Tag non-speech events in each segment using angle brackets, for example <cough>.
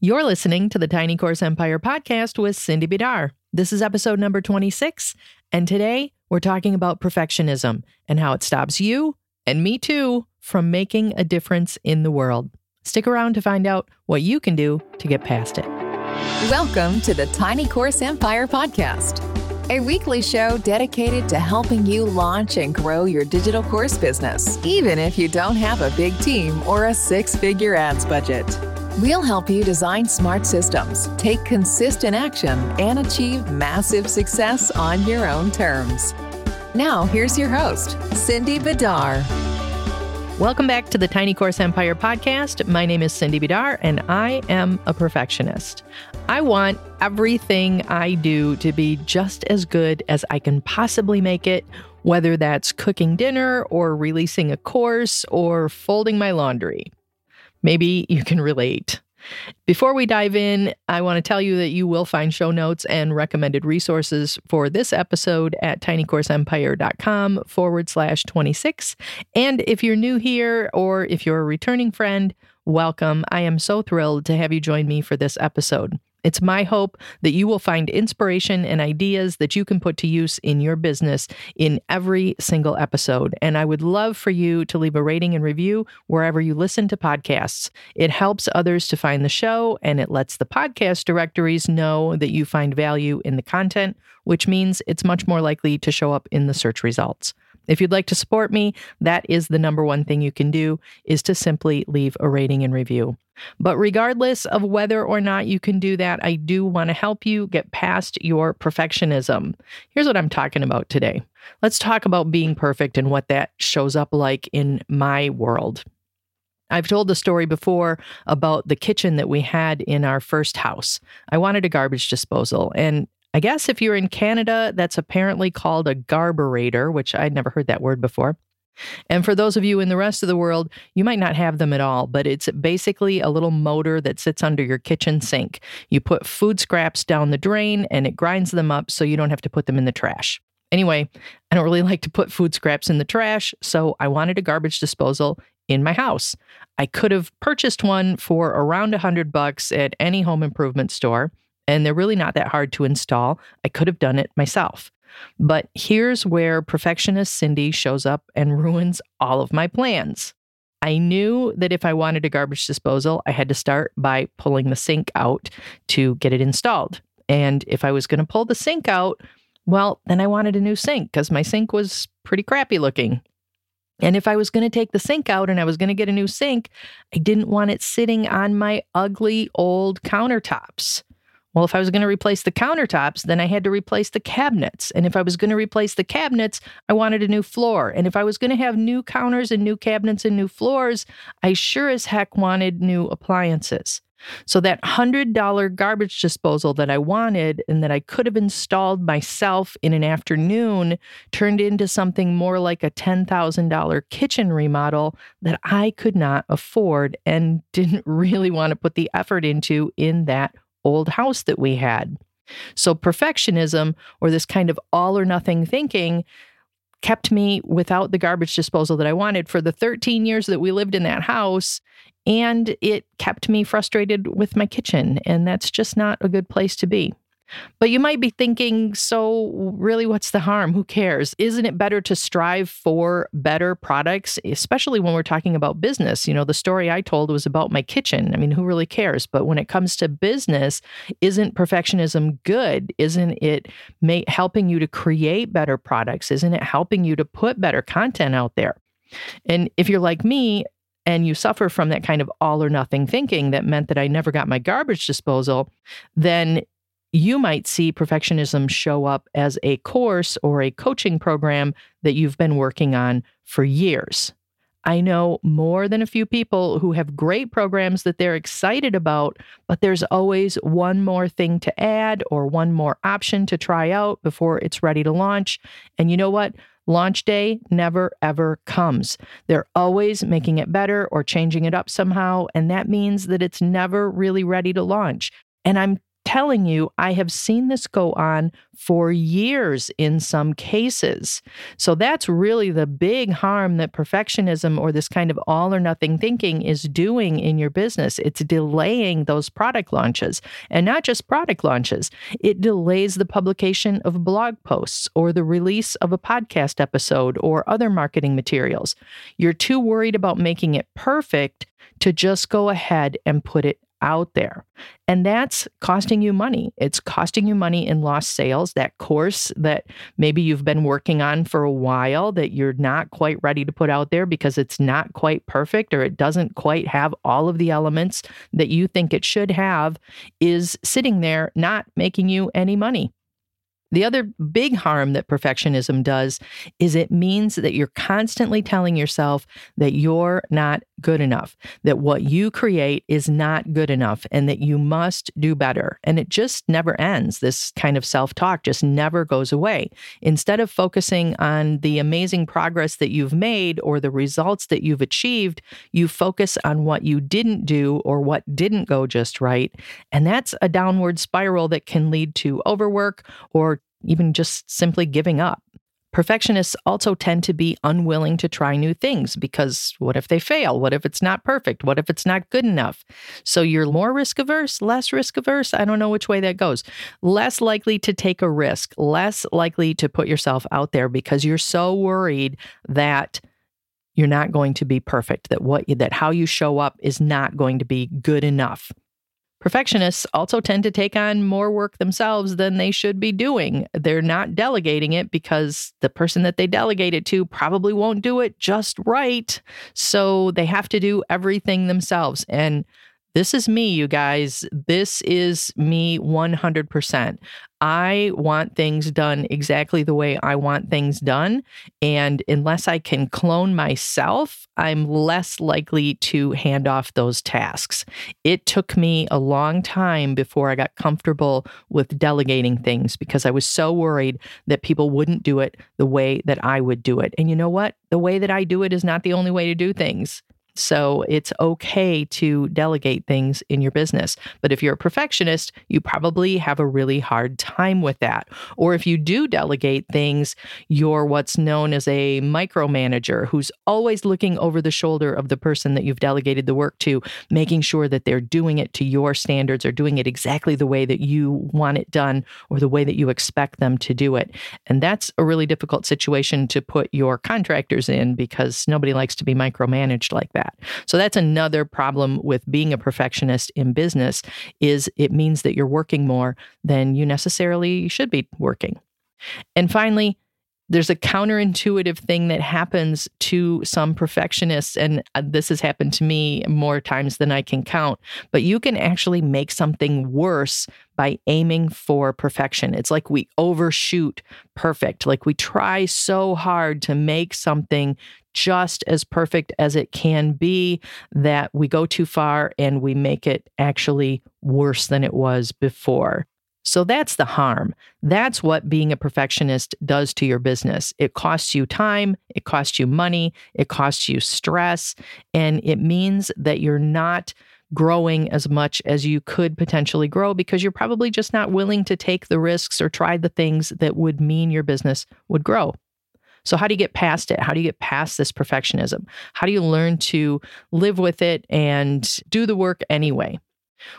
You're listening to the Tiny Course Empire podcast with Cindy Bidar. This is episode number 26, and today we're talking about perfectionism and how it stops you and me too from making a difference in the world. Stick around to find out what you can do to get past it. Welcome to the Tiny Course Empire podcast, a weekly show dedicated to helping you launch and grow your digital course business, even if you don't have a big team or a six figure ads budget. We'll help you design smart systems, take consistent action, and achieve massive success on your own terms. Now, here's your host, Cindy Bidar. Welcome back to the Tiny Course Empire podcast. My name is Cindy Bidar, and I am a perfectionist. I want everything I do to be just as good as I can possibly make it, whether that's cooking dinner or releasing a course or folding my laundry. Maybe you can relate. Before we dive in, I want to tell you that you will find show notes and recommended resources for this episode at tinycourseempire.com forward slash 26. And if you're new here or if you're a returning friend, welcome. I am so thrilled to have you join me for this episode. It's my hope that you will find inspiration and ideas that you can put to use in your business in every single episode. And I would love for you to leave a rating and review wherever you listen to podcasts. It helps others to find the show and it lets the podcast directories know that you find value in the content, which means it's much more likely to show up in the search results. If you'd like to support me, that is the number one thing you can do is to simply leave a rating and review. But regardless of whether or not you can do that, I do want to help you get past your perfectionism. Here's what I'm talking about today. Let's talk about being perfect and what that shows up like in my world. I've told the story before about the kitchen that we had in our first house. I wanted a garbage disposal, and I guess if you're in Canada, that's apparently called a garburator, which I'd never heard that word before. And for those of you in the rest of the world, you might not have them at all, but it's basically a little motor that sits under your kitchen sink. You put food scraps down the drain and it grinds them up so you don't have to put them in the trash. Anyway, I don't really <laughs> like to put food scraps in the trash, so I wanted a garbage disposal in my house. I could have purchased one for around a hundred bucks at any home improvement store and they're really not that hard to install. I could have done it myself. But here's where perfectionist Cindy shows up and ruins all of my plans. I knew that if I wanted a garbage disposal, I had to start by pulling the sink out to get it installed. And if I was going to pull the sink out, well, then I wanted a new sink because my sink was pretty crappy looking. And if I was going to take the sink out and I was going to get a new sink, I didn't want it sitting on my ugly old countertops. Well, if I was going to replace the countertops, then I had to replace the cabinets. And if I was going to replace the cabinets, I wanted a new floor. And if I was going to have new counters and new cabinets and new floors, I sure as heck wanted new appliances. So that $100 garbage disposal that I wanted and that I could have installed myself in an afternoon turned into something more like a $10,000 kitchen remodel that I could not afford and <laughs> didn't really want to put the effort into in that old house that we had. So, perfectionism or this kind of all or nothing thinking kept me without the garbage disposal that I wanted for the 13 years that we lived in that house. And it kept me frustrated with my kitchen. And that's just not a good place to be. But you might be thinking, so really, what's the harm? Who cares? Isn't it better to strive for better products, especially when we're talking about business? You know, the story I told was about my kitchen. I mean, who really cares? But when it comes to business, isn't perfectionism good? Isn't it helping you to create better products? Isn't it helping you to put better content out there? And if you're like me, and you suffer from that kind of all or nothing thinking that meant that I never got my garbage disposal, then you might see perfectionism show up as a course or a coaching program that you've been working on for years. I know more than a few people who have great programs that they're excited about, but there's always one more thing to add or one more option to try out before it's ready to launch. And you know what? Launch day never ever comes. They're always making it better or changing it up somehow. And that means that it's never really ready to launch. And I'm telling you, I have seen this go on for years in some cases. So that's really the big harm that perfectionism or this kind of all or nothing thinking is doing in your business. It's delaying those product launches and not just product launches, it delays the publication of blog posts or the release of a podcast episode or other marketing materials. You're too worried about making it perfect to just go ahead and put it out there. And that's costing you money. It's costing you money in lost sales. That course that maybe you've been working on for a while that you're not quite ready to put out there because it's not quite perfect or it doesn't quite have all of the elements that you think it should have is sitting there not making you any money. The other big harm that perfectionism does is it means that you're constantly telling yourself that you're not good enough, that what you create is not good enough, and that you must do better. And it just never ends. This kind of self talk just never goes away. Instead of focusing on the amazing progress that you've made or the results that you've achieved, you focus on what you didn't do or what didn't go just right. And that's a downward spiral that can lead to overwork or even just simply giving up. Perfectionists also tend to be unwilling to try new things because what if they fail? What if it's not perfect? What if it's not good enough? So you're more risk averse, less risk averse. I don't know which way that goes. Less likely to take a risk, less likely to put yourself out there because you're so worried that you're not going to be perfect, that what that how you show up is not going to be good enough. Perfectionists also tend to take on more work themselves than they should be doing. They're not delegating it because the person that they delegate it to probably won't do it just right. So they have to do everything themselves. And this is me, you guys. This is me 100%. I want things done exactly the way I want things done. And unless I can clone myself, I'm less likely to hand off those tasks. It took me a long time before I got comfortable with delegating things because I was so worried that people wouldn't do it the way that I would do it. And you know what? The way that I do it is not the only way to do things. So it's okay to delegate things in your business. But if you're a perfectionist, you probably have a really hard time with that. Or if you do delegate things, you're what's known as a micromanager who's always looking over the shoulder of the person that you've delegated the work to, making sure that they're doing it to your standards or doing it exactly the way that you want it done or the way that you expect them to do it. And that's a really difficult situation to put your contractors in because nobody likes to be micromanaged like that that. So that's another problem with being a perfectionist in business is it means that you're working more than you necessarily should be working. And finally, there's a counterintuitive thing that happens to some perfectionists, and uh, this has happened to me more times than I can count. But you can actually make something worse by aiming for perfection. It's like we overshoot perfect, like we try so hard to make something just as perfect as it can be that we go too far and we make it actually worse than it was before. So that's the harm. That's what being a perfectionist does to your business. It costs you time, it costs you money, it costs you stress, and it means that you're not growing as much as you could potentially grow because you're probably just not willing to take the risks or try the things that would mean your business would grow. So, how do you get past it? How do you get past this perfectionism? How do you learn to live with it and do the work anyway?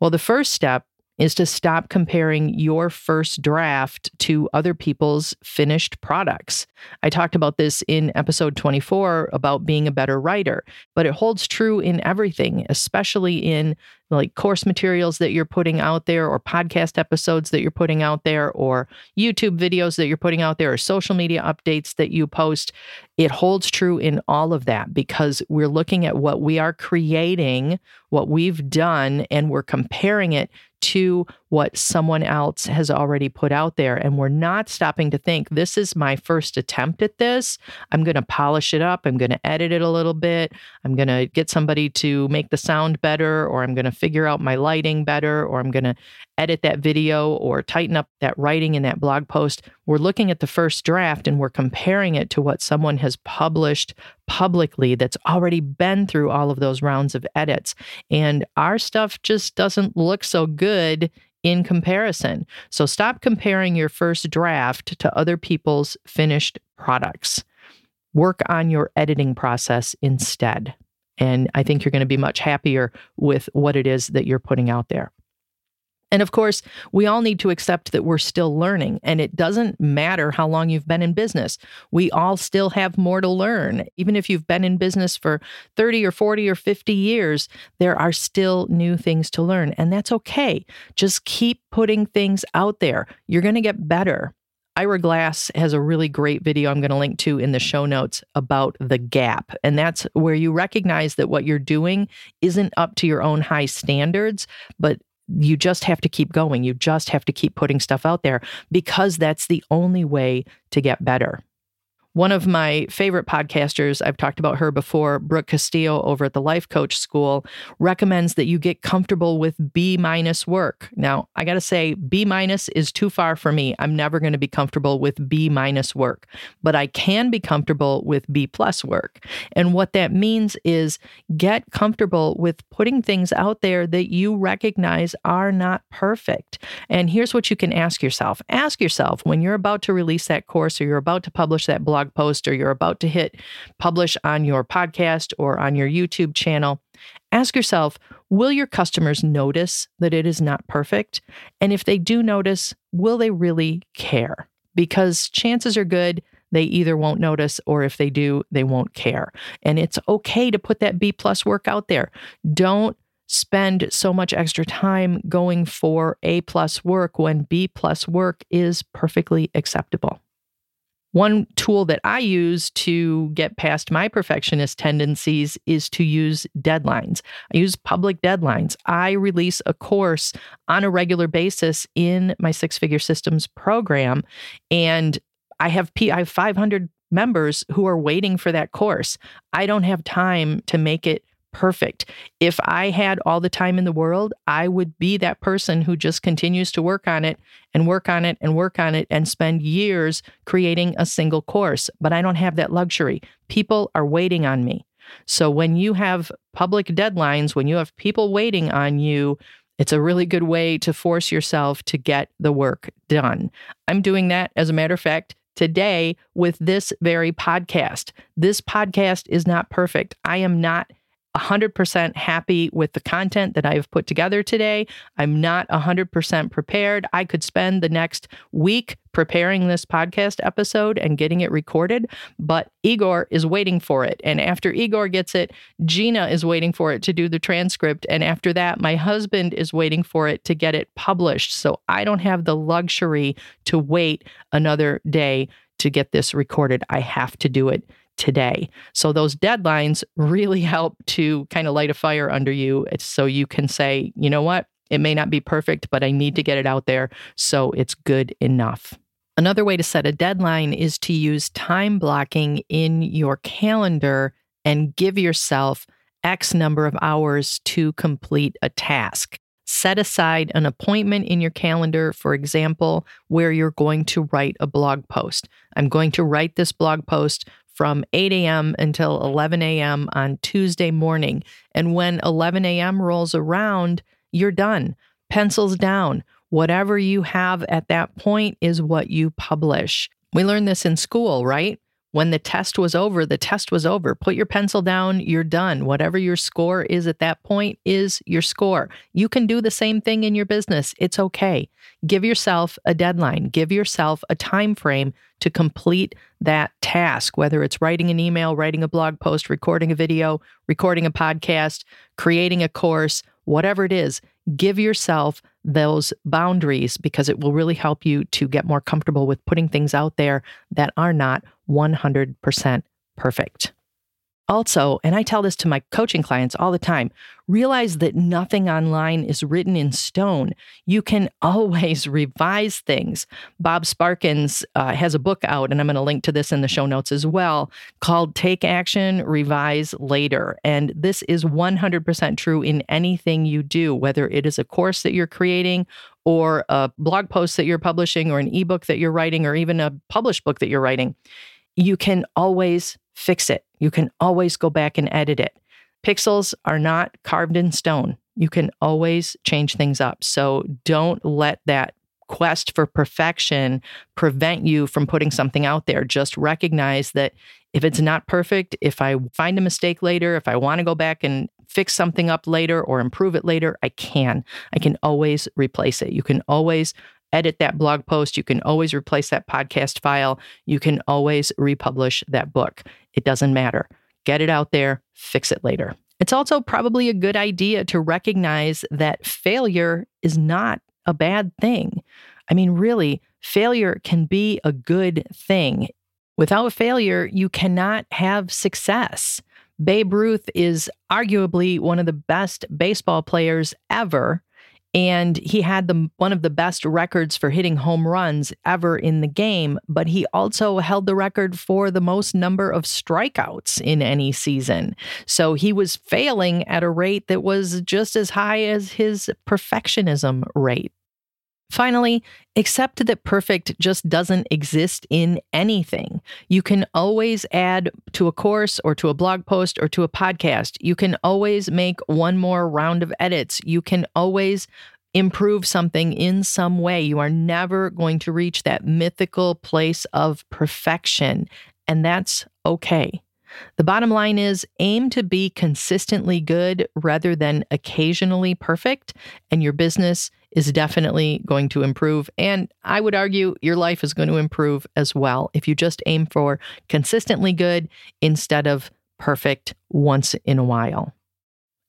Well, the first step is to stop comparing your first draft to other people's finished products. I talked about this in episode 24 about being a better writer, but it holds true in everything, especially in like course materials that you're putting out there or podcast episodes that you're putting out there or YouTube videos that you're putting out there or social media updates that you post. It holds true in all of that because we're looking at what we are creating, what we've done, and we're comparing it to what someone else has already put out there. And we're not stopping to think, this is my first attempt at this. I'm going to polish it up. I'm going to edit it a little bit. I'm going to get somebody to make the sound better, or I'm going to figure out my lighting better, or I'm going to edit that video or tighten up that writing in that blog post. We're looking at the first draft and we're comparing it to what someone has published publicly that's already been through all of those rounds of edits. And our stuff just doesn't look so good in comparison. So stop comparing your first draft to other people's finished products. Work on your editing process instead. And I think you're going to be much happier with what it is that you're putting out there. And of course, we all need to accept that we're still learning, and it doesn't matter how long you've been in business. We all still have more to learn. Even if you've been in business for 30 or 40 or 50 years, there are still new things to learn, and that's okay. Just keep putting things out there. You're going to get better. Ira Glass has a really great video I'm going to link to in the show notes about the gap. And that's where you recognize that what you're doing isn't up to your own high standards, but you just have to keep going. You just have to keep putting stuff out there because that's the only way to get better. One of my favorite podcasters, I've talked about her before, Brooke Castillo over at the Life Coach School, recommends that you get comfortable with B minus work. Now, I got to say, B minus is too far for me. I'm never going to be comfortable with B minus work, but I can be comfortable with B plus work. And what that means is get comfortable with putting things out there that you recognize are not perfect. And here's what you can ask yourself ask yourself when you're about to release that course or you're about to publish that blog post or you're about to hit publish on your podcast or on your YouTube channel, ask yourself will your customers notice that it is not perfect? And if they do notice, will they really care? Because chances are good they either won't notice or if they do, they won't care. And it's okay to put that B plus work out there. Don't spend so much extra time going for A plus work when B plus work is perfectly acceptable. One tool that I use to get past my perfectionist tendencies is to use deadlines. I use public deadlines. I release a course on a regular basis in my six figure systems program, and I have P- I have 500 members who are waiting for that course. I don't have time to make it perfect. If I had all the time in the world, I would be that person who just continues to work on it and work on it and work on it and spend years creating a single course. But I don't have that luxury. People are waiting on me. So when you have public deadlines, when you have people waiting on you, it's a really good way to force yourself to get the work done. I'm doing that, as a matter of fact, today with this very podcast. This podcast is not perfect. I am not 100% happy with the content that I've put together today. I'm not 100% prepared. I could spend the next week preparing this podcast episode and getting it recorded, but Igor is waiting for it. And after Igor gets it, Gina is waiting for it to do the transcript. And after that, my husband is waiting for it to get it published. So I don't have the luxury to wait another day to get this recorded. I have to do it today. So those deadlines really <laughs> help to kind of light a fire under you so you can say, you know what? It may not be perfect, but I need to get it out there so it's good enough. Another way to set a deadline is to use time blocking in your calendar and give yourself X number of hours to complete a task. Set aside an appointment in your calendar, for example, where you're going to write a blog post. I'm going to write this blog post from 8 a.m. until 11 a.m. on Tuesday morning. And when 11 a.m. rolls around, you're done. Pencils down. Whatever you have at that point is what you publish. We learned this in school, right? When the test was over, the test was over. Put your pencil down, you're done. Whatever your score is at that point is your score. You can do the same thing in your business. It's okay. Give yourself a deadline. Give yourself a time frame to complete that task, whether it's writing an email, writing a blog post, recording a video, recording a podcast, creating a course, whatever it is. Give yourself those boundaries because it will really help you to get more comfortable with putting things out there that are not 100% perfect. Also, and I tell this to my coaching clients all the time, realize that nothing online is written in stone. You can <laughs> always revise things. Bob Sparkins uh, has a book out, and I'm going to link to this in the show notes as well, called Take Action, Revise Later. And this is 100% true in anything you do, whether it is a course that you're creating or a blog post that you're publishing or an ebook that you're writing or even a published book that you're writing. You can always fix it. You can always go back and edit it. Pixels are not carved in stone. You can always change things up. So don't let that quest for perfection prevent you from putting something out there. Just recognize that if it's not perfect, if I find a mistake later, if I want to go back and fix something up later or improve it later, I can. I can always replace it. You can always edit that blog post. You can always replace that podcast file. You can always republish that book. It doesn't matter. Get it out there, fix it later. It's also probably a good idea to recognize that failure is not a bad thing. I mean, really, failure can be a good thing. Without failure, you cannot have success. Babe Ruth is arguably one of the best baseball players ever and he had the one of the best records for hitting home runs ever in the game but he also held the record for the most number of strikeouts in any season. So he was failing at a rate that was just as high as his perfectionism rate Finally, accept that perfect just doesn't exist in anything. You can always add to a course or to a blog post or to a podcast. You can always make one more round of edits. You can always improve something in some way. You are never going to reach that mythical place of perfection, and that's okay. The bottom line is aim to be consistently good rather than occasionally perfect, and your business is definitely going to improve. And I would argue your life is going to improve as well if you just aim for consistently good instead of perfect once in a while.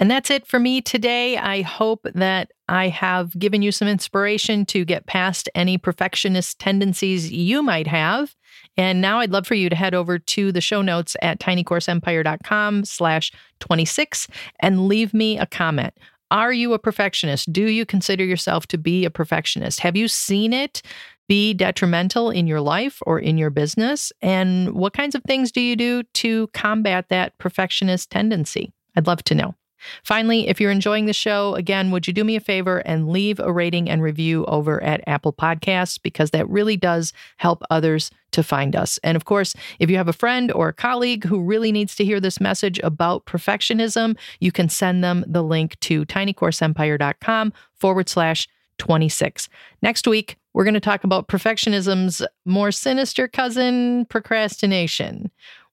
And that's it for me today. I hope that I have given you some inspiration to get past any perfectionist tendencies you might have. And now I'd love for you to head over to the show notes at tinycourseempire.com slash 26 and leave me a comment. Are you a perfectionist? Do you consider yourself to be a perfectionist? Have you seen it be detrimental in your life or in your business? And what kinds of things do you do to combat that perfectionist tendency? I'd love to know. Finally, if you're enjoying the show, again, would you do me a favor and leave a rating and review over at Apple Podcasts because that really does help others to find us. And of course, if you have a friend or a colleague who really needs to hear this message about perfectionism, you can send them the link to tinycourseempire.com forward slash 26. Next week, we're going to talk about perfectionism's more sinister cousin, procrastination.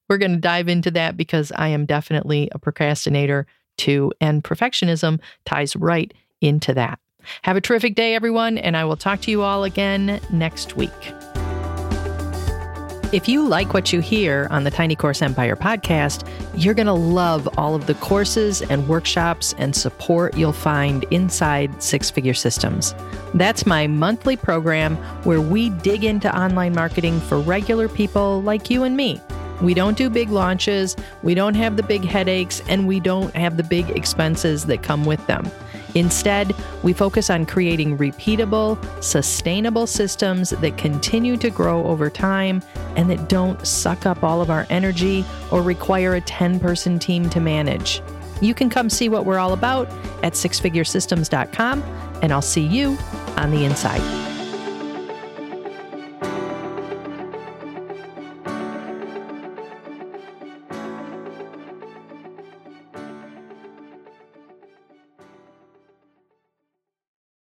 We're going to dive into that because I am definitely a procrastinator to, and perfectionism ties right into that. Have a terrific day, everyone, and I will talk to you all again next week. If you like what you hear on the Tiny Course Empire podcast, you're going to love all of the courses and workshops and support you'll find inside Six Figure Systems. That's my monthly program where we dig into online marketing for regular people like you and me. We don't do big launches, we don't have the big headaches, and we don't have the big expenses that come with them. Instead, we focus on creating repeatable, sustainable systems that continue to grow over time and that don't suck up all of our energy or require a 10 person team to manage. You can come see what we're all about at sixfiguresystems.com, and I'll see you on the inside.